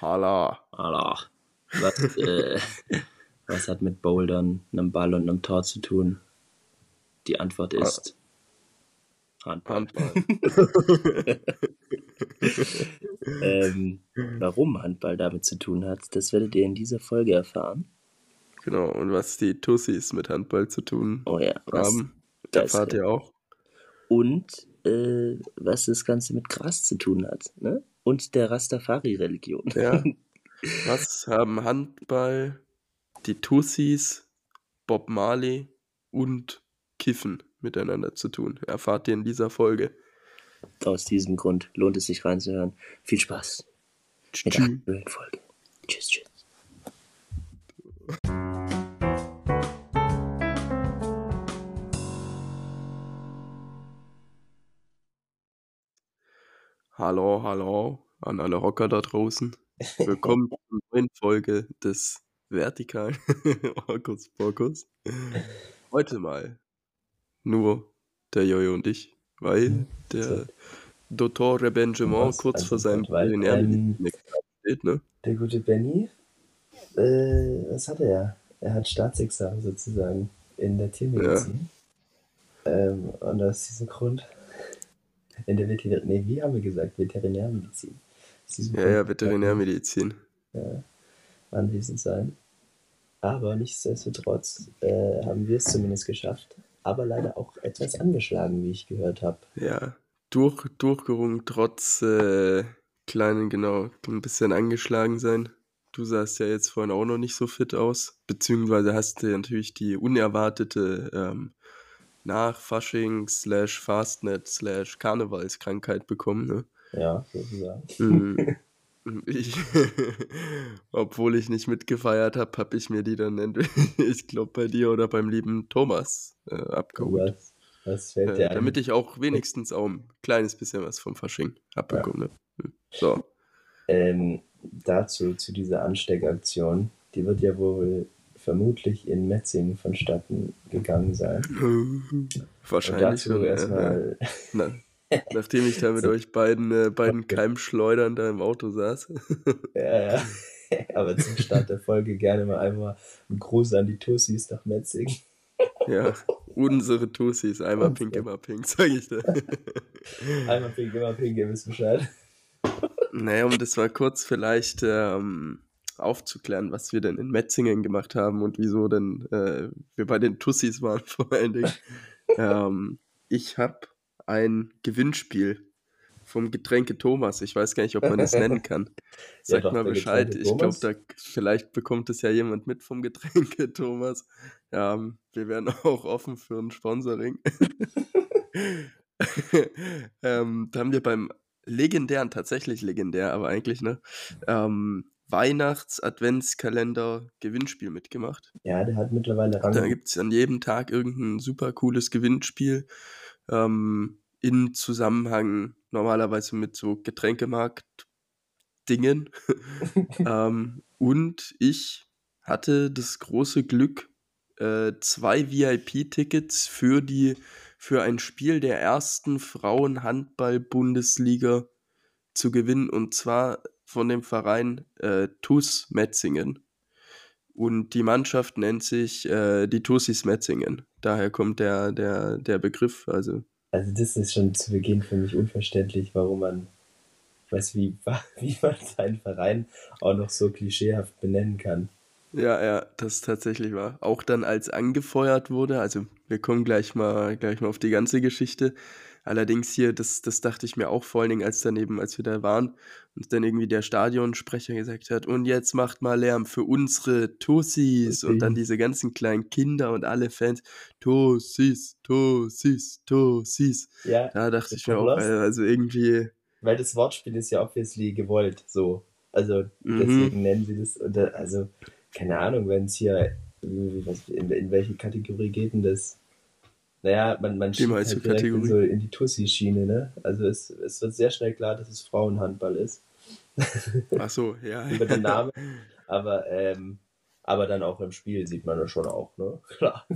Hala. Hala. Was, äh, was hat mit Bouldern, einem Ball und einem Tor zu tun? Die Antwort ist Handball. Handball. ähm, warum Handball damit zu tun hat, das werdet ihr in dieser Folge erfahren. Genau, und was die Tussis mit Handball zu tun Oh ja, was, haben, das- erfahrt ihr auch. und äh, was das Ganze mit Gras zu tun hat. Ne? Und der Rastafari-Religion. Ja. Was haben Handball, die Tussis, Bob Marley und Kiffen miteinander zu tun? Erfahrt ihr in dieser Folge. Aus diesem Grund lohnt es sich reinzuhören. Viel Spaß mit der aktuellen Folge. Tschüss, tschüss. Hallo, hallo an alle Rocker da draußen. Willkommen zur neuen Folge des vertikalen Orkus Pokus. Heute mal nur der Jojo und ich, weil der Dottore Benjamin kurz Also, vor seinem weil, Veterinärmedizin steht, ne? Der gute Benny, äh, was hat er? Er hat Staatsexamen sozusagen in der Tiermedizin. Ähm, und aus diesem Grund, in der Veterinär, nee, wie haben wir gesagt? Veterinärmedizin. Ja, ja, Veterinärmedizin. ja, anwesend sein. Aber nichtsdestotrotz äh, haben wir es zumindest geschafft. Aber leider auch etwas angeschlagen, wie ich gehört habe. Ja, durch, durchgerungen, trotz äh, kleinen, genau, ein bisschen angeschlagen sein. Du sahst ja jetzt vorhin auch noch nicht so fit aus, beziehungsweise hast du ja natürlich die unerwartete ähm, Nach-Fasching slash Fastnet slash Karnevalskrankheit bekommen, ne? Ja, sozusagen. Mhm. Ich, obwohl ich nicht mitgefeiert habe, habe ich mir die dann, entweder- ich glaube, bei dir oder beim lieben Thomas äh, abgeholt. Was, was fällt Äh, dir ein? damit ich auch wenigstens auch ein kleines bisschen was vom Fasching abbekomme. Ne? Hm. So. Ähm, dazu, zu dieser Ansteckaktion, die wird ja wohl vermutlich in Metzingen vonstatten gegangen sein. Und Wahrscheinlich. dazu schon, äh, erstmal, na, nachdem ich da mit So. euch beiden, äh, beiden Keimschleudern da im Auto saß. ja, ja. aber zum Start der Folge gerne mal einfach einen Gruß an die Tussis nach Metzingen. ja, unsere Tussis. Einmal pink, immer pink, sag ich dir. Einmal pink, immer pink, ihr wisst Bescheid. Naja, um das mal kurz vielleicht ähm, aufzuklären, was wir denn in Metzingen gemacht haben und wieso denn äh, wir bei den Tussis waren vor allen Dingen. ähm, ich habe ein Gewinnspiel vom Getränke Thomas. Ich weiß gar nicht, ob man das nennen kann. Sag doch, mal Bescheid. Ich glaube, da vielleicht bekommt es ja jemand mit vom Getränke Thomas. Ähm, wir wären auch offen für ein Sponsoring. ähm, da haben wir beim legendären, tatsächlich legendär, aber eigentlich, ne? Ähm, Weihnachts-Adventskalender-Gewinnspiel mitgemacht. Ja, der hat mittlerweile Rang. Da gibt es an jedem Tag irgendein super cooles Gewinnspiel ähm, in Zusammenhang normalerweise mit so Getränkemarkt-Dingen. ähm, und ich hatte das große Glück, äh, zwei VIP-Tickets für die für ein Spiel der ersten Frauenhandball-Bundesliga zu gewinnen und zwar von dem Verein äh, TuS Metzingen. Und die Mannschaft nennt sich äh, die Tussis Metzingen. Daher kommt der, der, der Begriff. Also, Also das ist schon zu Beginn für mich unverständlich, warum man, ich weiß wie, wie man seinen Verein auch noch so klischeehaft benennen kann. ja, ja, das tatsächlich wahr. Auch dann, als angefeuert wurde, also wir kommen gleich mal, gleich mal auf die ganze Geschichte. Allerdings hier, das, das dachte ich mir auch vor allen Dingen, als daneben, als wir da waren und dann irgendwie der Stadionsprecher gesagt hat, und jetzt macht mal Lärm für unsere Tussis und dann diese ganzen kleinen Kinder und alle Fans, Tussis, Tussis, Tussis. Ja, Da dachte ich mir auch, äh, also irgendwie, weil das Wortspiel ist ja obviously gewollt, so. Also Mhm. deswegen nennen sie das, also keine Ahnung, wenn es hier, was, in, in welche Kategorie geht denn das? Naja, man, man schiebt halt direkt in, so in die Tussi-Schiene, ne? Also es, es wird sehr schnell klar, dass es Frauenhandball ist. ach so, ja. über den Namen. Aber, ähm, aber dann auch im Spiel sieht man das schon auch, ne? Klar.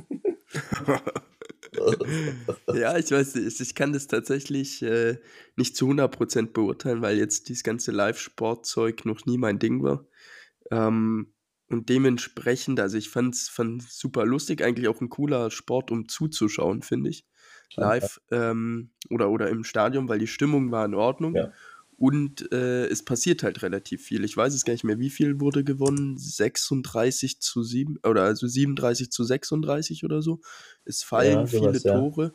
ja, ich weiß nicht, ich kann das tatsächlich äh, nicht zu 100% beurteilen, weil jetzt dieses ganze Live-Sportzeug noch nie mein Ding war. Ähm, und dementsprechend, also ich fand es super lustig, eigentlich auch ein cooler Sport, um zuzuschauen, finde ich. Live ähm, oder, oder im Stadion, weil die Stimmung war in Ordnung. Ja. Und äh, es passiert halt relativ viel. Ich weiß es gar nicht mehr, wie viel wurde gewonnen. 36 zu 7 oder also 37 zu 36 oder so. Es fallen ja, viele Tore.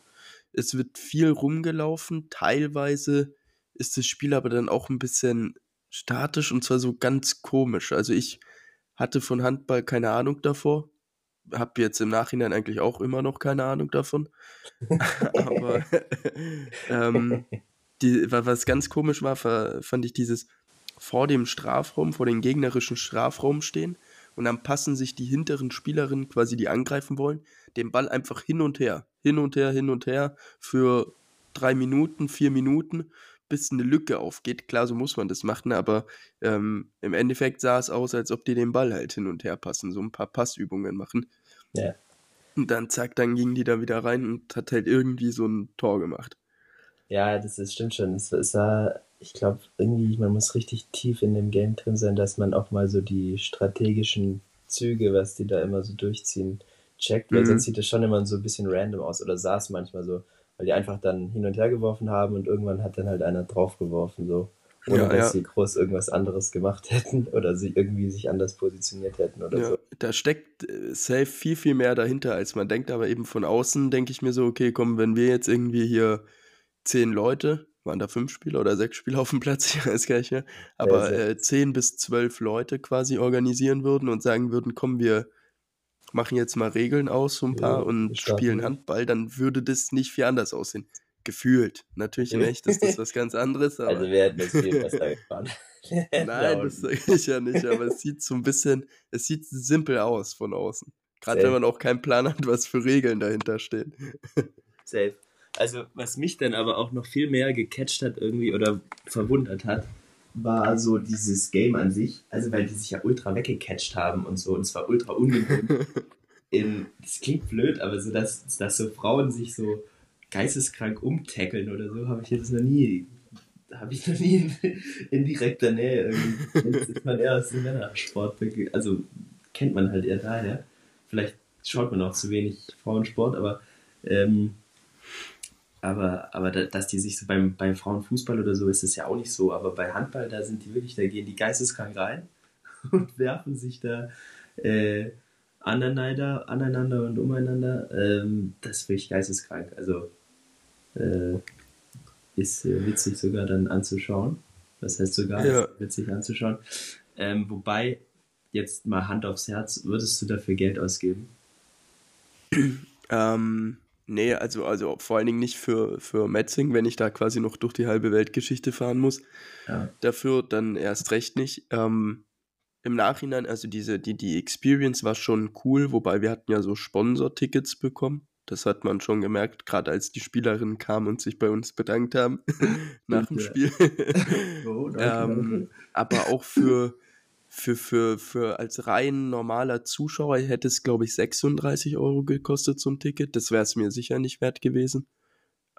Es wird viel rumgelaufen. Teilweise ist das Spiel aber dann auch ein bisschen statisch und zwar so ganz komisch. Also ich hatte von Handball keine Ahnung davor. Hab jetzt im Nachhinein eigentlich auch immer noch keine Ahnung davon. aber ähm, die, was ganz komisch war, fand ich dieses vor dem Strafraum, vor dem gegnerischen Strafraum stehen und dann passen sich die hinteren Spielerinnen quasi, die angreifen wollen, den Ball einfach hin und her, hin und her, hin und her für drei Minuten, vier Minuten, bis eine Lücke aufgeht. Klar, so muss man das machen, aber ähm, im Endeffekt sah es aus, als ob die den Ball halt hin und her passen, so ein paar Passübungen machen. Ja. Und dann zack, dann ging die da wieder rein und hat halt irgendwie so ein Tor gemacht. Ja, das ist, stimmt schon. Es, es war, ich glaube, irgendwie, man muss richtig tief in dem Game drin sein, dass man auch mal so die strategischen Züge, was die da immer so durchziehen, checkt, weil mhm. sonst sieht das schon immer so ein bisschen random aus oder sah es manchmal so, weil die einfach dann hin und her geworfen haben und irgendwann hat dann halt einer draufgeworfen, so. Ohne ja, dass ja. sie groß irgendwas anderes gemacht hätten oder sie irgendwie sich anders positioniert hätten oder ja, so. Da steckt äh, safe viel, viel mehr dahinter, als man denkt, aber eben von außen denke ich mir so, okay, komm, wenn wir jetzt irgendwie hier zehn Leute, waren da fünf Spieler oder sechs Spieler auf dem Platz, ich weiß gar nicht mehr, aber äh, zehn bis zwölf Leute quasi organisieren würden und sagen würden, komm, wir machen jetzt mal Regeln aus, so ein paar, ja, und spielen Handball, dann würde das nicht viel anders aussehen. Gefühlt. Natürlich in echt ist das was ganz anderes. also wir hätten das viel besser gefahren. Nein, das sage ich ja nicht, aber es sieht so ein bisschen, es sieht simpel aus von außen. Gerade wenn man auch keinen Plan hat, was für Regeln dahinter stehen. Safe. Also, was mich dann aber auch noch viel mehr gecatcht hat irgendwie oder verwundert hat, war so dieses Game an sich. Also, weil die sich ja ultra weggecatcht haben und so. Und es war ultra ungewohnt. In, das klingt blöd, aber so, dass, dass so Frauen sich so geisteskrank umtackeln oder so, habe ich jetzt noch nie, habe ich noch nie in, in direkter Nähe irgendwie. Jetzt ist man eher aus dem Männersport, also kennt man halt eher daher. Vielleicht schaut man auch zu wenig Frauensport, aber ähm, aber, aber da, dass die sich so beim, beim Frauenfußball oder so ist es ja auch nicht so. Aber bei Handball, da sind die wirklich, da gehen die geisteskrank rein und werfen sich da äh, aneinander, aneinander und umeinander. Ähm, das ist wirklich geisteskrank. Also äh, ist äh, witzig sogar dann anzuschauen. Das heißt sogar ja. witzig anzuschauen. Ähm, wobei, jetzt mal Hand aufs Herz, würdest du dafür Geld ausgeben? ähm, Nee, also, also vor allen Dingen nicht für, für Metzing, wenn ich da quasi noch durch die halbe Weltgeschichte fahren muss. Ja. Dafür dann erst recht nicht. Ähm, Im Nachhinein, also diese, die, die Experience war schon cool, wobei wir hatten ja so Sponsor-Tickets bekommen. Das hat man schon gemerkt, gerade als die Spielerinnen kamen und sich bei uns bedankt haben nach dem Spiel. oh, ähm, aber auch für, für, für, für als rein normaler Zuschauer hätte es, glaube ich, 36 Euro gekostet zum Ticket. Das wäre es mir sicher nicht wert gewesen.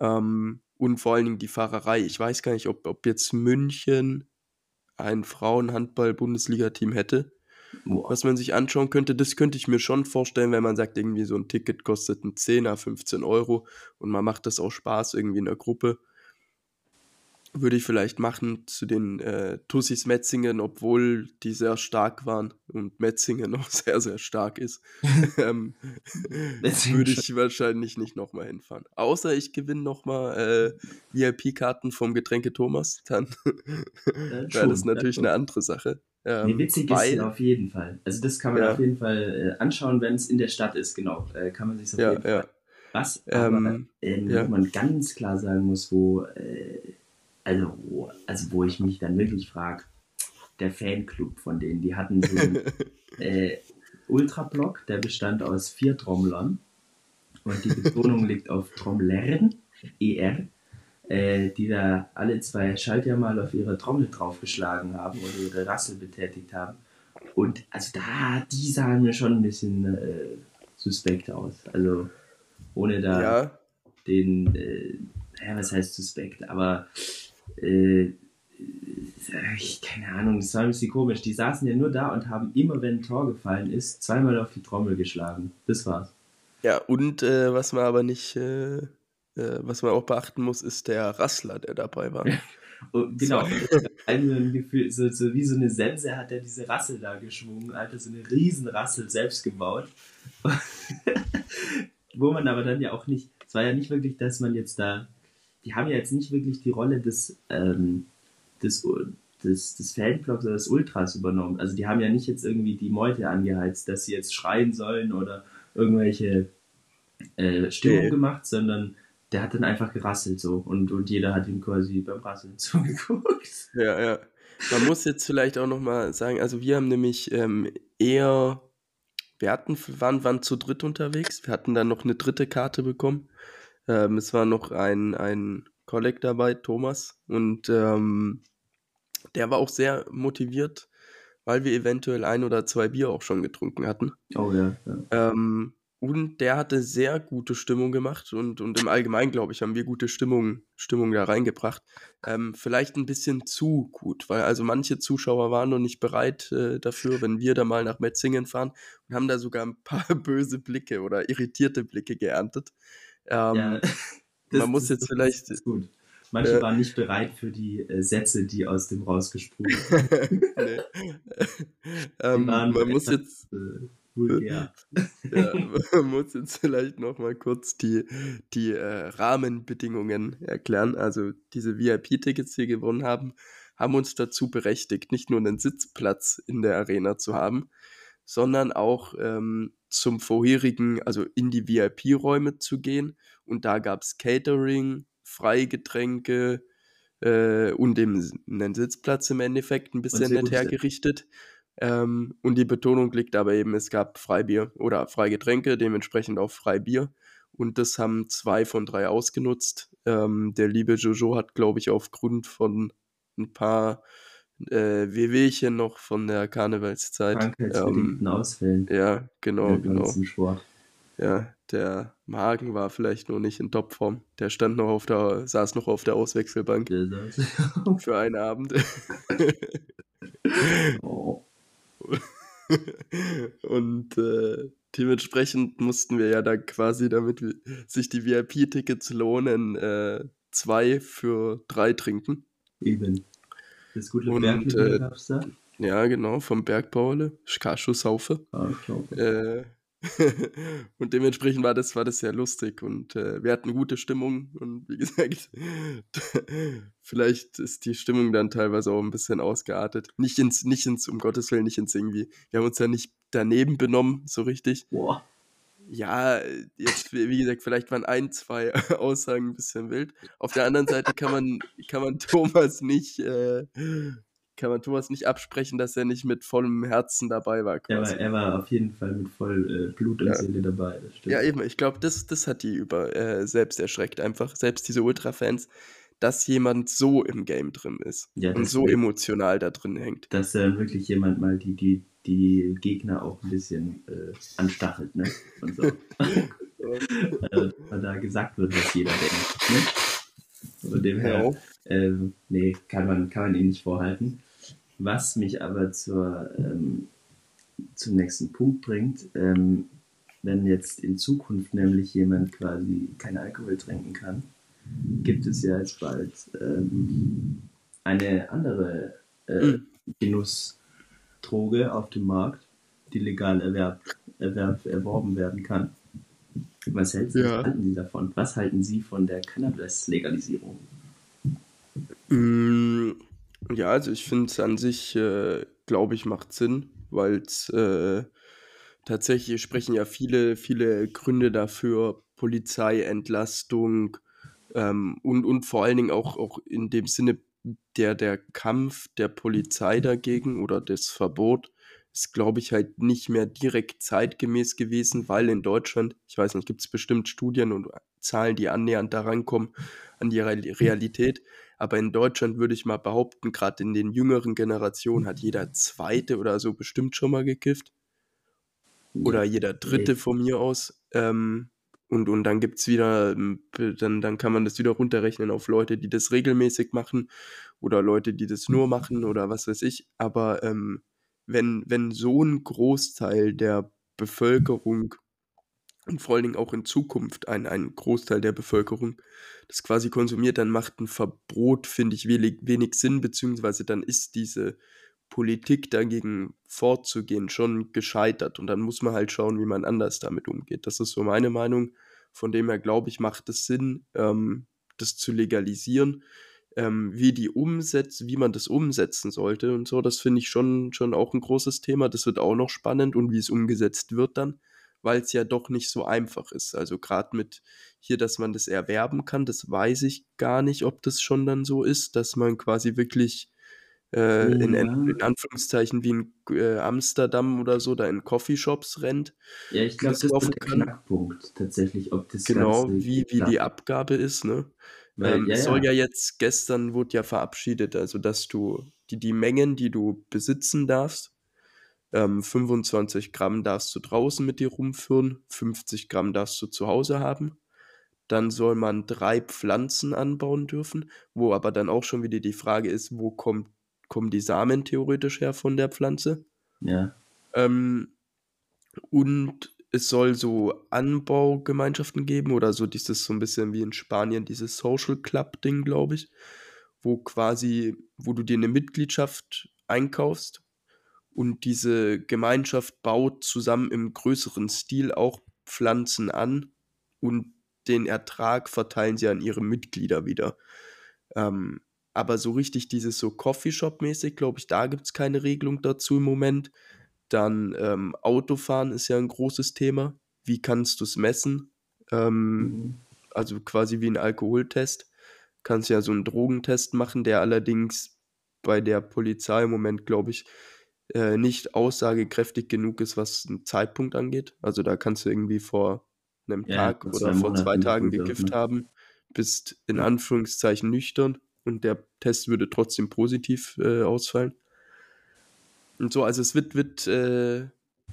Ähm, und vor allen Dingen die Fahrerei. Ich weiß gar nicht, ob, ob jetzt München ein Frauenhandball-Bundesliga-Team hätte, Boah. was man sich anschauen könnte. Das könnte ich mir schon vorstellen, wenn man sagt, irgendwie so ein Ticket kostet ein 10er, 15 Euro und man macht das auch Spaß irgendwie in der Gruppe würde ich vielleicht machen zu den äh, Tussis Metzingen, obwohl die sehr stark waren und Metzingen auch sehr, sehr stark ist. ähm, würde ich wahrscheinlich nicht nochmal hinfahren. Außer ich gewinne nochmal äh, VIP-Karten vom Getränke Thomas, dann wäre das natürlich eine andere Sache. Ähm, nee, witzig weil, ist auf jeden Fall. Also das kann man ja. auf jeden Fall äh, anschauen, wenn es in der Stadt ist, genau. Äh, kann man sich auf ja, jeden ja. Fall. Was aber ähm, äh, man ganz klar sagen muss, wo also, also wo ich mich dann wirklich frage, der Fanclub von denen, die hatten so einen äh, Ultrablock, der bestand aus vier Trommlern und die Betonung liegt auf Trommlern, ER, äh, die da alle zwei Schaltjahr mal auf ihre Trommel draufgeschlagen haben oder ihre Rassel betätigt haben. Und also da, die sahen mir schon ein bisschen äh, suspekt aus. Also ohne da Ja, den, äh, ja, was heißt suspekt, aber äh, ich, keine Ahnung, das war ein bisschen komisch. Die saßen ja nur da und haben immer, wenn ein Tor gefallen ist, zweimal auf die Trommel geschlagen. Das war's. ja, und äh, was man aber nicht, äh, äh, was man auch beachten muss, ist der Rassler, der dabei war. Und genau, also ein Gefühl, so, so wie so eine Sense hat er diese Rassel da geschwungen, Alter, so eine Riesenrassel selbst gebaut. Wo man aber dann ja auch nicht, es war ja nicht wirklich, dass man jetzt da, die haben ja jetzt nicht wirklich die Rolle des, ähm, des, des, des Fanblocks oder des Ultras übernommen. Also die haben ja nicht jetzt irgendwie die Meute angeheizt, dass sie jetzt schreien sollen oder irgendwelche äh, Stimmung Nee. gemacht, sondern der hat dann einfach gerasselt so und, und jeder hat ihm quasi beim Rasseln zugeguckt. Ja, ja. Man muss jetzt vielleicht auch noch mal sagen, also wir haben nämlich ähm, eher, wir hatten, waren, waren zu dritt unterwegs. Wir hatten dann noch eine dritte Karte bekommen. Ähm, es war noch ein, ein Kolleg dabei, Thomas, und ähm, der war auch sehr motiviert, weil wir eventuell ein oder zwei Bier auch schon getrunken hatten. Oh ja, ja. Ähm, und der hatte sehr gute Stimmung gemacht und, und im Allgemeinen, glaube ich, haben wir gute Stimmung, Stimmung da reingebracht. Ähm, vielleicht ein bisschen zu gut, weil also manche Zuschauer waren noch nicht bereit äh, dafür, wenn wir da mal nach Metzingen fahren und haben da sogar ein paar böse Blicke oder irritierte Blicke geerntet. Ähm, ja man muss jetzt vielleicht- ist gut. Manche Äh, waren nicht bereit für die äh, Sätze, die aus dem rausgesprungen nee. ähm, man muss jetzt äh, vulgär. Ja, man muss jetzt vielleicht noch mal kurz die, die äh, Rahmenbedingungen erklären. Also diese VIP-Tickets, die wir gewonnen haben, haben uns dazu berechtigt, nicht nur einen Sitzplatz in der Arena zu haben, sondern auch ähm, zum vorherigen, also in die VIP-Räume zu gehen. Und da gab es Catering, Freigetränke äh, und eben einen Sitzplatz im Endeffekt, ein bisschen nett hergerichtet. Ähm, und die Betonung liegt aber eben, es gab Freibier oder Freigetränke, dementsprechend auch Freibier. Und das haben zwei von drei ausgenutzt. Ähm, der liebe Jojo hat, glaube ich, aufgrund von ein paar äh, Wehwehchen noch von der Karnevalszeit. Krankheitsbedingten Ausfällen. ja, genau, genau. Sport. Ja, der Magen war vielleicht noch nicht in Topform. Der stand noch auf der, saß noch auf der Auswechselbank für einen Abend. oh. Und äh, dementsprechend mussten wir ja dann quasi, damit wir, sich die VIP-Tickets lohnen, äh, zwei für drei trinken. Eben. Das gute Und, Bergbier äh, gab's da. Ja, genau, vom Bergbaule, Skaschussaufe. Ah. Äh, und dementsprechend war das, war das sehr lustig und äh, wir hatten gute Stimmung und wie gesagt, vielleicht ist die Stimmung dann teilweise auch ein bisschen ausgeartet. Nicht ins, nicht ins, um Gottes Willen, nicht ins irgendwie. Wir haben uns ja nicht daneben benommen, so richtig. Boah. Ja, jetzt, wie gesagt, vielleicht waren ein, zwei Aussagen ein bisschen wild. Auf der anderen Seite kann man, kann man Thomas nicht, äh, kann man Thomas nicht absprechen, dass er nicht mit vollem Herzen dabei war. Er war, er war auf jeden Fall mit voll äh, Blut und Ja. Seele dabei. Ja, eben, ich glaube, das, das hat die über äh, selbst erschreckt, einfach, selbst diese Ultra-Fans, dass jemand so im Game drin ist Ja, und so emotional da drin hängt. Dass dann wirklich jemand mal die, die, die Gegner auch ein bisschen äh, anstachelt, ne? Und so. also, weil da gesagt wird, was jeder denkt. Ne? Von dem her, Ja. ähm, nee, kann man, kann man ihn nicht vorhalten. Was mich aber zur, ähm, zum nächsten Punkt bringt, ähm, wenn jetzt in Zukunft nämlich jemand quasi keinen Alkohol trinken kann, gibt es ja jetzt bald ähm, eine andere äh, Mhm. Genussdroge auf dem Markt, die legal erwerb, erwerb, erworben werden kann. Was, Ja. halten Sie davon? Was halten Sie von der Cannabis-Legalisierung? Mm, Ja, also ich finde es an sich, äh, glaube ich, macht Sinn, weil es äh, tatsächlich sprechen ja viele, viele Gründe dafür, Polizeientlastung ähm, und, und vor allen Dingen auch, auch in dem Sinne der, der Kampf der Polizei dagegen oder das Verbot ist, glaube ich, halt nicht mehr direkt zeitgemäß gewesen, weil in Deutschland, ich weiß nicht, gibt es bestimmt Studien und Zahlen, die annähernd daran kommen, an die Real- Realität. Aber in Deutschland würde ich mal behaupten, gerade in den jüngeren Generationen hat jeder Zweite oder so bestimmt schon mal gekifft. Oder jeder Dritte von mir aus. Ähm, Und, und dann gibt's wieder, ähm, dann, dann kann man das wieder runterrechnen auf Leute, die das regelmäßig machen oder Leute, die das nur machen oder was weiß ich. Aber ähm, wenn, wenn so ein Großteil der Bevölkerung und vor allen Dingen auch in Zukunft ein, ein Großteil der Bevölkerung das quasi konsumiert, dann macht ein Verbot, finde ich, wenig, wenig Sinn, beziehungsweise dann ist diese Politik dagegen vorzugehen schon gescheitert und dann muss man halt schauen, wie man anders damit umgeht. Das ist so meine Meinung. Von dem her glaube ich, macht es Sinn, ähm, das zu legalisieren. Ähm, wie die umsetzt, wie man das umsetzen sollte und so, das finde ich schon, schon auch ein großes Thema. Das wird auch noch spannend und wie es umgesetzt wird dann weil es ja doch nicht so einfach ist. Also gerade mit hier, dass man das erwerben kann, das weiß ich gar nicht, ob das schon dann so ist, dass man quasi wirklich äh, in, Ja. in Anführungszeichen wie in äh, Amsterdam oder so da in Coffeeshops rennt Ja, ich glaube, das das wird der kann. Knackpunkt tatsächlich, ob das Genau, wie, wie die. Abgabe ist, ne? Weil, Ähm, ja, es soll ja, ja jetzt, gestern wurde ja verabschiedet, also dass du die, die Mengen, die du besitzen darfst, ähm, 25 Gramm darfst du draußen mit dir rumführen, 50 Gramm darfst du zu Hause haben. Dann soll man drei Pflanzen anbauen dürfen, wo aber dann auch schon wieder die Frage ist, wo kommt, kommen die Samen theoretisch her von der Pflanze? ja. Ähm, und es soll so Anbaugemeinschaften geben oder so dieses so ein bisschen wie in Spanien, dieses Social Club-Ding, glaube ich, wo quasi, wo du dir eine Mitgliedschaft einkaufst und diese Gemeinschaft baut zusammen im größeren Stil auch Pflanzen an und den Ertrag verteilen sie an ihre Mitglieder wieder. Ähm, aber so richtig dieses so Coffeeshop-mäßig, glaube ich, da gibt es keine Regelung dazu im Moment. Dann ähm, Autofahren ist ja ein großes Thema. Wie kannst du es messen? Ähm, Mhm. also quasi wie ein Alkoholtest. Kannst ja so einen Drogentest machen, der allerdings bei der Polizei im Moment, glaube ich, äh, nicht aussagekräftig genug ist, was den Zeitpunkt angeht. Also da kannst du irgendwie vor einem Ja, Tag oder vor zwei Tagen auch, gekifft ne? haben, bist in. Anführungszeichen nüchtern und der Test würde trotzdem positiv äh, ausfallen. Und so, also es wird, wird äh,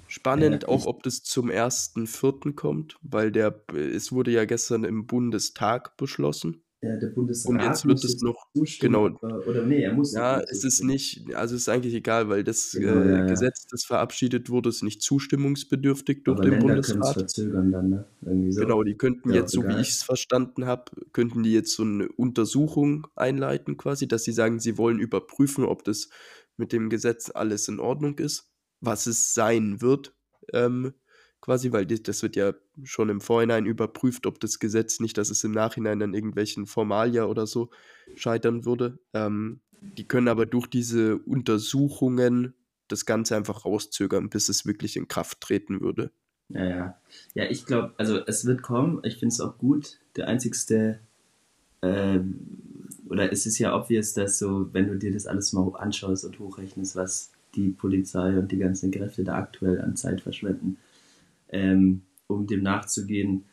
spannend, Ja, auch ob das zum 1.4. kommt, weil der, es wurde ja gestern im Bundestag beschlossen. Ja, der Und Bundesrat jetzt wird muss es noch, genau, aber, oder nee, er muss ja, es ist nicht, also es ist eigentlich egal, weil das Genau, äh, ja. Gesetz, das verabschiedet wurde, ist nicht zustimmungsbedürftig durch Aber den Länder können es Bundesrat. verzögern dann, ne? Irgendwie so. Genau, die könnten Ja, jetzt, so wie ich es verstanden habe, könnten die jetzt so eine Untersuchung einleiten quasi, dass sie sagen, sie wollen überprüfen, ob das mit dem Gesetz alles in Ordnung ist, was es sein wird, ähm, quasi, weil das wird ja schon im Vorhinein überprüft, ob das Gesetz nicht, dass es im Nachhinein an irgendwelchen Formalia oder so scheitern würde. Ähm, die können aber durch diese Untersuchungen das Ganze einfach rauszögern, bis es wirklich in Kraft treten würde. Ja, ja. Ja, ich glaube, also es wird kommen. Ich finde es auch gut. Der einzigste, ähm, oder es ist ja obvious, dass so, wenn du dir das alles mal anschaust und hochrechnest, was die Polizei und die ganzen Kräfte da aktuell an Zeit verschwenden, ähm, um dem nachzugehen,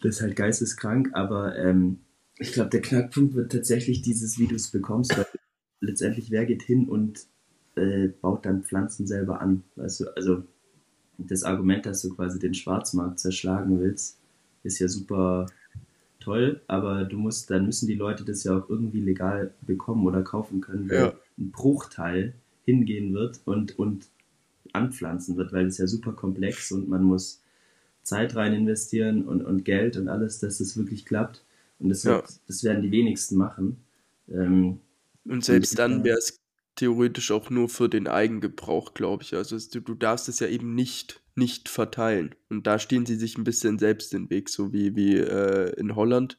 das ist halt geisteskrank. Aber ähm, ich glaube, der Knackpunkt wird tatsächlich dieses, wie du es bekommst, weil letztendlich wer geht hin und äh, baut dann Pflanzen selber an. Weißt du, also das Argument, dass du quasi den Schwarzmarkt zerschlagen willst, ist ja super toll, aber du musst, dann müssen die Leute das ja auch irgendwie legal bekommen oder kaufen können, weil Ja. ein Bruchteil hingehen wird und, und anpflanzen wird, weil es ja super komplex und man muss Zeit rein investieren und, und Geld und alles, dass es wirklich klappt. Und das, Ja. wird, das werden die wenigsten machen. Ähm, Und selbst ich dann glaub- wäre es theoretisch auch nur für den Eigengebrauch, glaube ich. Also es, du, du darfst es ja eben nicht, nicht verteilen. Und da stehen sie sich ein bisschen selbst den Weg, so wie, wie äh, in Holland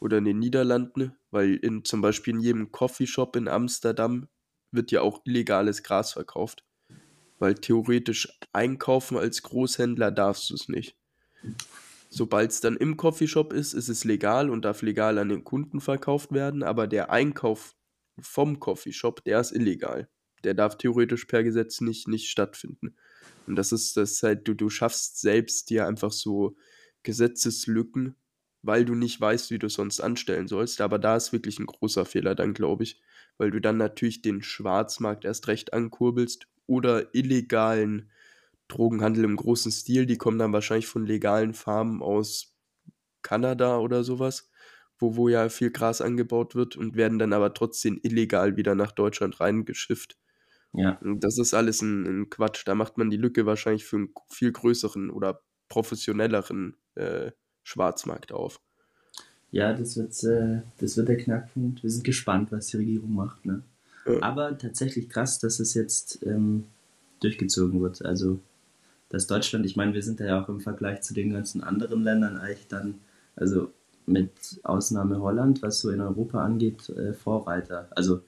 oder in den Niederlanden, weil in, zum Beispiel in jedem Coffeeshop in Amsterdam wird ja auch illegales Gras verkauft. Weil theoretisch einkaufen als Großhändler darfst du es nicht. Sobald es dann im Coffeeshop ist, ist es legal und darf legal an den Kunden verkauft werden, aber der Einkauf vom Coffeeshop, der ist illegal. Der darf theoretisch per Gesetz nicht, nicht stattfinden. Und das ist das halt, du, du schaffst selbst dir einfach so Gesetzeslücken, weil du nicht weißt, wie du sonst anstellen sollst. Aber da ist wirklich ein großer Fehler dann, glaube ich, weil du dann natürlich den Schwarzmarkt erst recht ankurbelst oder illegalen Drogenhandel im großen Stil, die kommen dann wahrscheinlich von legalen Farmen aus Kanada oder sowas, wo, wo ja viel Gras angebaut wird und werden dann aber trotzdem illegal wieder nach Deutschland reingeschifft. Ja. Und das ist alles ein, ein Quatsch. Da macht man die Lücke wahrscheinlich für einen viel größeren oder professionelleren äh, Schwarzmarkt auf. Ja, das wird, äh, das wird der Knackpunkt. Wir sind gespannt, was die Regierung macht. Ne? Ja. Aber tatsächlich krass, dass es jetzt ähm, durchgezogen wird. Also, dass Deutschland, ich meine, wir sind ja auch im Vergleich zu den ganzen anderen Ländern eigentlich dann, also mit Ausnahme Holland, was so in Europa angeht, äh, Vorreiter. Also,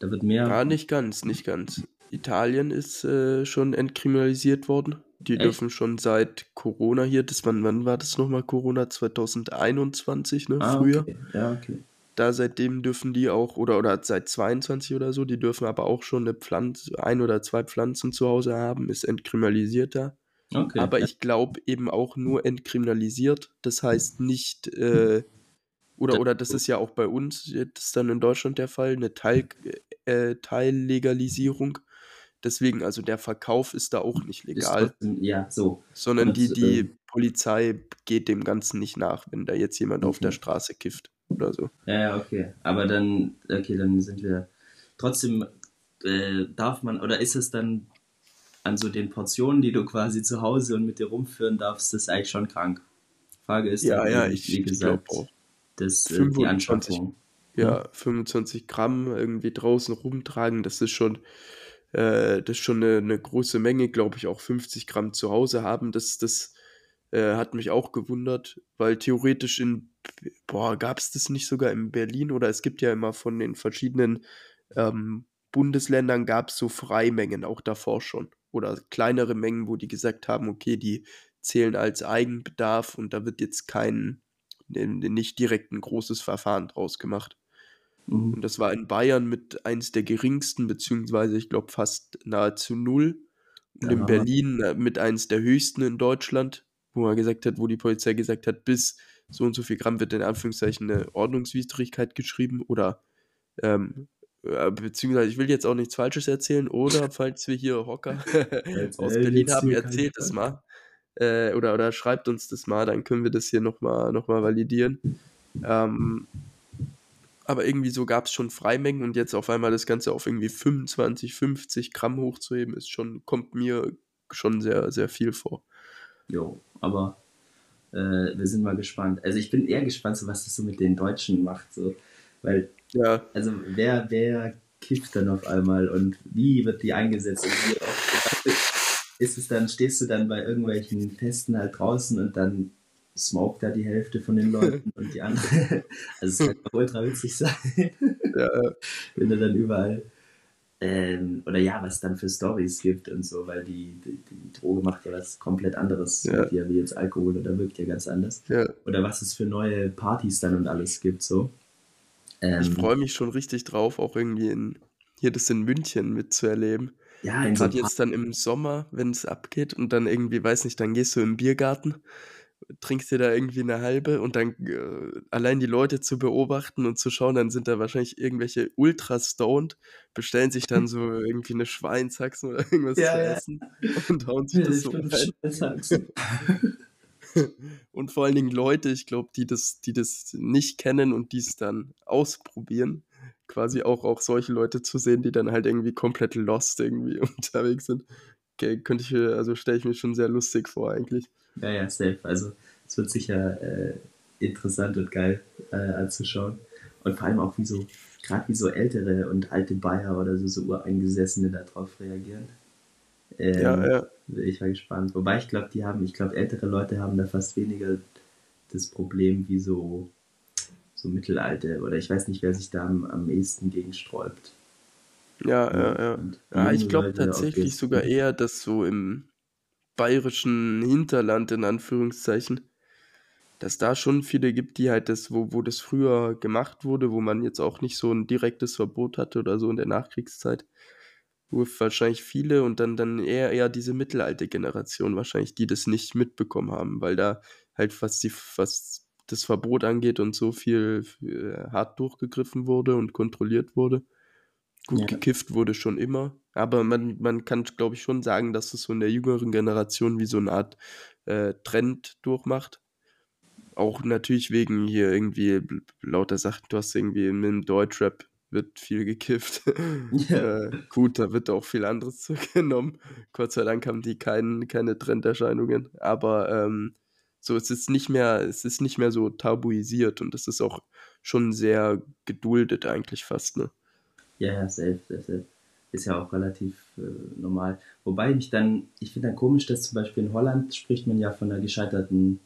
da wird mehr. Ja, nicht ganz, nicht ganz. Italien ist äh, schon entkriminalisiert worden. Die Echt? dürfen schon seit Corona hier, das wann, wann war das nochmal Corona? 2021, ne? ah, Früher. okay. Ja, okay. Da seitdem dürfen die auch, oder, oder seit 22 oder so, die dürfen aber auch schon eine Pflanze, ein oder zwei Pflanzen zu Hause haben, ist entkriminalisiert da. okay. Aber ich glaube eben auch nur entkriminalisiert. Das heißt nicht, äh, oder, oder das ist ja auch bei uns jetzt dann in Deutschland der Fall, eine Teil, äh, Teillegalisierung. Deswegen, also der Verkauf ist da auch nicht legal, trotzdem- ja, so. sondern die, die ähm, Polizei geht dem Ganzen nicht nach, wenn da jetzt jemand auf der. Straße kifft oder so. Ja, ja, okay. Aber dann, okay, dann sind wir trotzdem, äh, darf man, oder ist es dann an so den Portionen, die du quasi zu Hause und mit dir rumführen darfst, das ist eigentlich schon krank. Frage ist, Ja, dann, ja, wie ich, wie ich gesagt, glaube auch. das, äh, die 25. Anschaffung. Ja, 25 Gramm irgendwie draußen rumtragen, das ist schon, äh, das ist schon eine, eine große Menge, glaube ich, auch 50 Gramm zu Hause haben. Das, das äh, hat mich auch gewundert, weil theoretisch in, boah, gab es das nicht sogar in Berlin oder es gibt ja immer von den verschiedenen ähm, Bundesländern gab es so Freimengen auch davor schon oder kleinere Mengen, wo die gesagt haben, okay, die zählen als Eigenbedarf und da wird jetzt kein, nicht direkt ein großes Verfahren draus gemacht. Mhm. Und das war in Bayern mit eins der geringsten, beziehungsweise ich glaube fast nahezu null. Und in Ja. Berlin äh, mit eins der höchsten in Deutschland, wo man gesagt hat, wo die Polizei gesagt hat, bis so und so viel Gramm wird in Anführungszeichen eine Ordnungswidrigkeit geschrieben oder ähm, äh, beziehungsweise ich will jetzt auch nichts Falsches erzählen oder falls wir hier Hocker aus Berlin haben, erzählt es Fall. mal. Äh, oder, oder schreibt uns das mal, dann können wir das hier nochmal noch mal validieren. Ähm, aber irgendwie so gab es schon Freimengen und jetzt auf einmal das Ganze auf irgendwie 25, 50 Gramm hochzuheben, ist schon, kommt mir schon sehr, sehr viel vor. Jo, aber äh, wir sind mal gespannt. Also ich bin eher gespannt, so was das so mit den Deutschen macht, so, weil Ja, also wer, wer kifft dann auf einmal und wie wird die eingesetzt und wie oft? Ist es dann, stehst du dann bei irgendwelchen Festen halt draußen und dann smokt da die Hälfte von den Leuten und die andere. Also es kann ultra witzig sein, ja, wenn du dann überall ähm, oder ja, was dann für Stories gibt und so, weil die, die, die Droge macht ja was komplett anderes Ja. mit dir, wie jetzt Alkohol oder wirkt ja ganz anders. ja. Oder was es für neue Partys dann und alles gibt, so. Ähm, Ich freue mich schon richtig drauf, auch irgendwie in, hier das in München mitzuerleben. ja, in so Gerade jetzt dann im Sommer, wenn es abgeht und dann irgendwie, weiß nicht, dann gehst du im Biergarten, trinkst dir da irgendwie eine halbe und dann äh, allein die Leute zu beobachten und zu schauen, dann sind da wahrscheinlich irgendwelche ultra stoned, bestellen sich dann so irgendwie eine Schweinshaxen oder irgendwas Ja, zu ja. essen und hauen sich das so. Und vor allen Dingen Leute, ich glaube, die das, die das nicht kennen und die es dann ausprobieren, quasi auch, auch solche Leute zu sehen, die dann halt irgendwie komplett lost irgendwie unterwegs sind. Okay, könnte ich also stelle ich mir schon sehr lustig vor eigentlich. Ja, ja, safe. Also es wird sicher äh, interessant und geil äh, anzuschauen. Und vor allem auch wie so, gerade wie so ältere und alte Bayer oder so, so Ureingesessene darauf reagieren. Ähm, Ja, ja. Ich war gespannt. Wobei ich glaube, die haben, ich glaube, ältere Leute haben da fast weniger das Problem wie so, so Mittelalte. Oder ich weiß nicht, wer sich da am, am ehesten gegen sträubt. Ja, ja, ja. Ja, ich glaube tatsächlich sogar eher, dass so im bayerischen Hinterland in Anführungszeichen, dass da schon viele gibt, die halt das, wo, wo das früher gemacht wurde, wo man jetzt auch nicht so ein direktes Verbot hatte oder so in der Nachkriegszeit, wo wahrscheinlich viele und dann, dann eher, eher diese mittelalte Generation wahrscheinlich, die das nicht mitbekommen haben, weil da halt was die, was das Verbot angeht und so viel äh, hart durchgegriffen wurde und kontrolliert wurde Gut, Ja. gekifft wurde schon immer, aber man, man kann, glaube ich, schon sagen, dass es so in der jüngeren Generation wie so eine Art äh, Trend durchmacht. Auch natürlich wegen hier irgendwie lauter Sachen. Du hast irgendwie im im Deutschrap wird viel gekifft. Ja. äh, gut, da wird auch viel anderes zugenommen. Gott sei Dank haben die kein, keine Trenderscheinungen. Aber ähm, so, es ist nicht mehr, es ist nicht mehr so tabuisiert und es ist auch schon sehr geduldet eigentlich fast, ne? Ja, ja, safe, safe, safe. Ist ja auch relativ äh, normal. Wobei ich dann, ich finde dann komisch, dass zum Beispiel in Holland spricht man ja von einer gescheiterten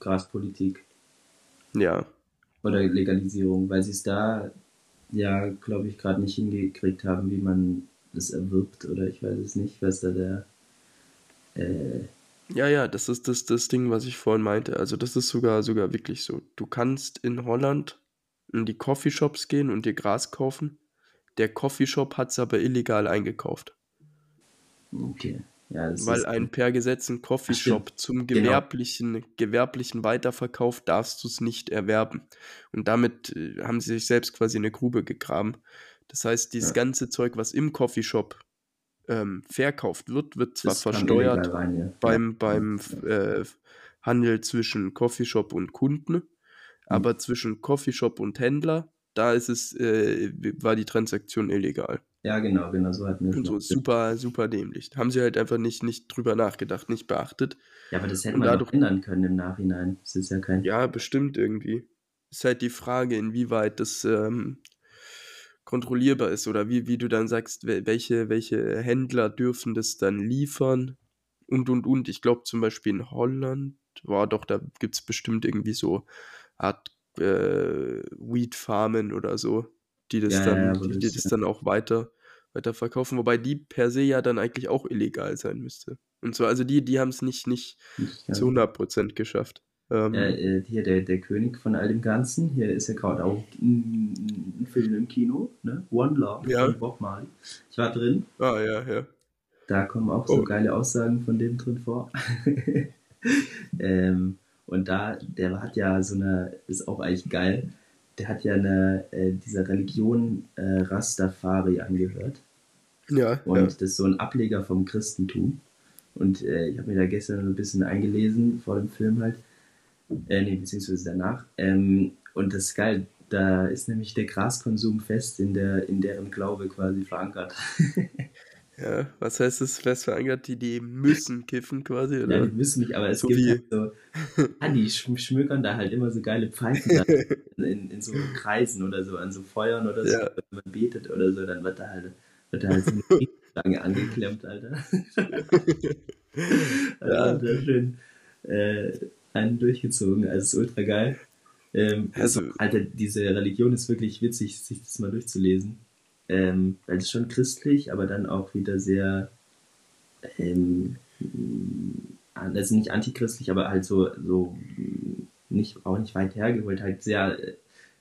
Graspolitik Ja. oder Legalisierung, weil sie es da ja, glaube ich, gerade nicht hingekriegt haben, wie man das erwirbt oder ich weiß es nicht, was da der äh, Ja, ja, das ist das, das Ding, was ich vorhin meinte. Also das ist sogar, sogar wirklich so. Du kannst in Holland in die Coffeeshops gehen und dir Gras kaufen. Der Coffeeshop hat es aber illegal eingekauft. okay. Ja, Weil ein per Gesetz ein Coffeeshop zum Genau. gewerblichen, gewerblichen Weiterverkauf darfst du es nicht erwerben. Und damit äh, haben sie sich selbst quasi eine Grube gegraben. Das heißt, dieses Ja. ganze Zeug, was im Coffeeshop ähm, verkauft wird, wird zwar das versteuert rein, ja. beim, beim äh, Handel zwischen Coffeeshop und Kunden, aber zwischen Coffeeshop und Händler, da ist es, äh, war die Transaktion illegal. Ja, genau, genau, so hatten wir Und so super, super dämlich. Haben sie halt einfach nicht, nicht drüber nachgedacht, nicht beachtet. Ja, aber das hätte Und man dadurch- ändern können im Nachhinein. Das ist ja kein. Ja, bestimmt irgendwie. Ist halt die Frage, inwieweit das ähm, kontrollierbar ist oder wie, wie du dann sagst, wel- welche, welche Händler dürfen das dann liefern und und und. Ich glaube zum Beispiel in Holland, war doch, da gibt es bestimmt irgendwie so Art äh, Weed-Farmen oder so, die das Ja, dann, ja, die, die das- dann auch weiter, weiter verkaufen, wobei die per se ja dann eigentlich auch illegal sein müsste. Und so, also die, die haben es nicht, nicht zu 100% geschafft. Ähm, Ja, äh, hier der, der König von all dem Ganzen. Hier ist ja gerade auch ein, ein Film im Kino, ne? One Love Ja. von Bob Marley. Ich war drin. Ah, ja, ja. Da kommen auch so Oh. geile Aussagen von dem drin vor. ähm, und da, der hat ja so eine, ist auch eigentlich geil, der hat ja eine, äh, dieser Religion äh, Rastafari angehört. Ja, Und ja. das ist so ein Ableger vom Christentum. Und äh, ich habe mir da gestern so ein bisschen eingelesen, vor dem Film halt. Äh, nee, beziehungsweise danach. Ähm, und das ist geil, da ist nämlich der Graskonsum fest in, der, in deren Glaube quasi verankert. Ja, was heißt das fest verankert? Die, die müssen kiffen quasi, Ja, oder? die wissen nicht, aber es So gibt halt so, ah, die schm- schmökern da halt immer so geile Pfeifen in, in so Kreisen oder so, an so Feuern oder so, Ja. wenn man betet oder so, dann wird da halt, wird da halt so eine Stange angeklemmt, Alter. Ja. also, da schön äh, einen durchgezogen, also ist ultra geil. Ähm, Also- Alter, diese Religion ist wirklich witzig, sich das mal durchzulesen. Ähm, weil es ist schon christlich, aber dann auch wieder sehr ähm, also nicht antichristlich, aber halt so, so nicht, auch nicht weit hergeholt, halt sehr äh,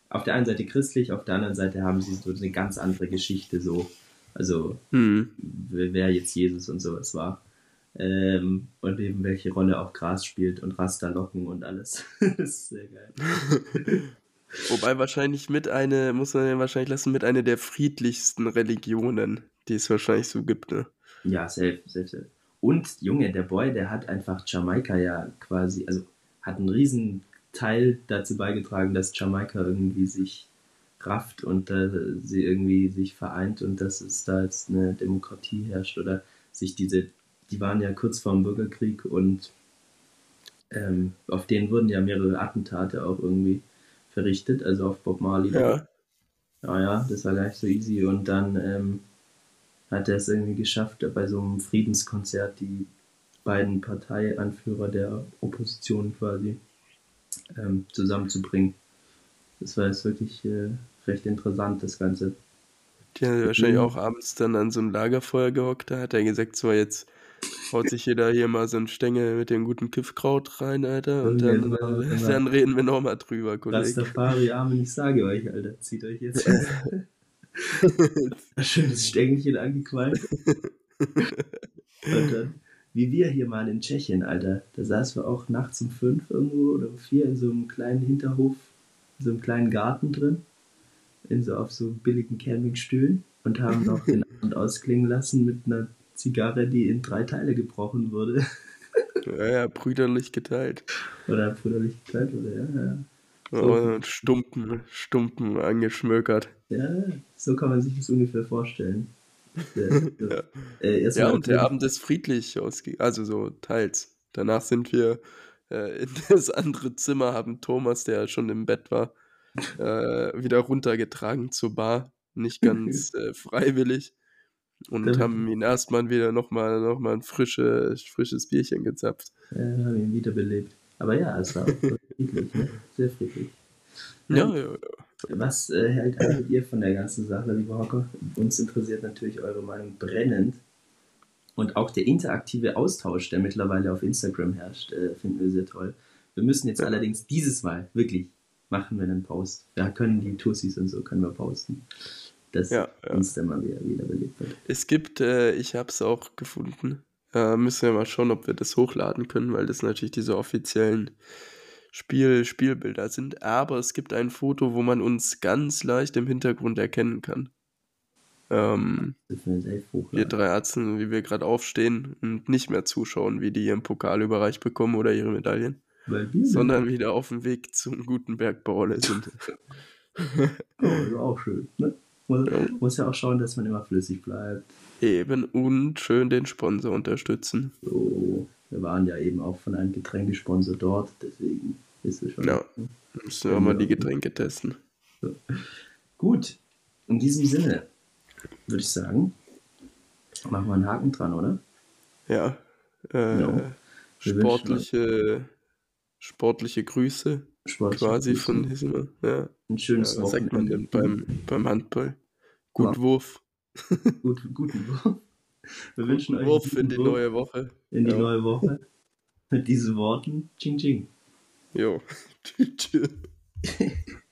auf der einen Seite christlich, auf der anderen Seite haben sie so eine ganz andere Geschichte, so, also Hm. wer wer jetzt Jesus und sowas war. Ähm, und eben welche Rolle auch Gras spielt und Rasterlocken und alles. das ist sehr geil. Wobei wahrscheinlich mit eine, muss man ja wahrscheinlich lassen, mit einer der friedlichsten Religionen, die es wahrscheinlich so gibt, ne? Ja, safe, safe. Und Junge, der Boy, der hat einfach Jamaika ja quasi, also hat einen riesen Teil dazu beigetragen, dass Jamaika irgendwie sich rafft und äh, sie irgendwie sich vereint und dass es da jetzt eine Demokratie herrscht oder sich diese, die waren ja kurz vorm Bürgerkrieg und ähm, auf denen wurden ja mehrere Attentate auch irgendwie verrichtet, also auf Bob Marley. Ja. Ja, ja, das war gar nicht so easy. Und dann ähm, hat er es irgendwie geschafft, bei so einem Friedenskonzert die beiden Parteianführer der Opposition quasi ähm, zusammenzubringen. Das war jetzt wirklich äh, recht interessant, das Ganze. Die haben wahrscheinlich auch abends dann an so einem Lagerfeuer gehockt, da hat er gesagt, so jetzt haut sich jeder hier mal so einen Stängel mit dem guten Kiffkraut rein, Alter, und Ja, dann, genau, äh, genau. dann reden wir nochmal drüber, Kollege. Rastafari Armen, ich sage euch, Alter, zieht euch jetzt ein schönes Stängelchen angequalmt. Und dann, wie wir hier mal in Tschechien, Alter, da saßen wir auch nachts um fünf irgendwo oder um vier in so einem kleinen Hinterhof, in so einem kleinen Garten drin, in so auf so billigen Campingstühlen. und haben noch den Abend ausklingen lassen mit einer Zigarre, die in drei Teile gebrochen wurde. Ja, ja, brüderlich geteilt. Oder brüderlich geteilt wurde, ja. ja. So. Stumpen, Stumpen angeschmökert. Ja, so kann man sich das ungefähr vorstellen. ja, äh, ja und der Abend ist friedlich ausgegangen, also so teils. Danach sind wir äh, in das andere Zimmer, haben Thomas, der schon im Bett war, äh, wieder runtergetragen zur Bar. Nicht ganz äh, freiwillig. Und haben ihn erstmal wieder nochmal noch mal ein frische, frisches Bierchen gezapft. Ja, haben ihn wiederbelebt. Aber ja, es war friedlich, ne? sehr friedlich. Ja, ja, ja. Was äh, hält eigentlich ihr von der ganzen Sache, lieber Hocker? Uns interessiert natürlich eure Meinung brennend. Und auch der interaktive Austausch, der mittlerweile auf Instagram herrscht, äh, finden wir sehr toll. Wir müssen jetzt ja. allerdings dieses Mal wirklich machen wir einen Post. Da können die Tussis und so können wir posten. Dass ja, ja. uns dann mal wieder, wieder belebt wird. Es gibt, äh, ich habe es auch gefunden. Äh, müssen wir mal schauen, ob wir das hochladen können, weil das natürlich diese offiziellen Spiel, Spielbilder sind. Aber es gibt ein Foto, wo man uns ganz leicht im Hintergrund erkennen kann. Ähm, wir drei Ärzte, wie wir gerade aufstehen und nicht mehr zuschauen, wie die ihren Pokal überreicht bekommen oder ihre Medaillen, sondern wieder auf dem Weg zum guten Bergbauer sind. oh, auch schön. Ne? Muss, ja. muss ja auch schauen, dass man immer flüssig bleibt. Eben und schön den Sponsor unterstützen. So, wir waren ja eben auch von einem Getränkesponsor dort, deswegen ist es schon. Ja, müssen wir mal die Getränke testen. So. Gut, in diesem Sinne würde ich sagen, machen wir einen Haken dran, oder? Ja. Äh, genau. sportliche, sportliche Grüße sportliche quasi Grüße. von diesem. Ja. Ein schönes ja, sagt man denn beim, beim Handball? Gut ja. Wurf. Gut, guten Wurf. Wir wünschen euch Wurf in die Wurf neue Woche. In die ja. neue Woche. Mit diesen Worten. Ching, ching. Jo. Tschüss.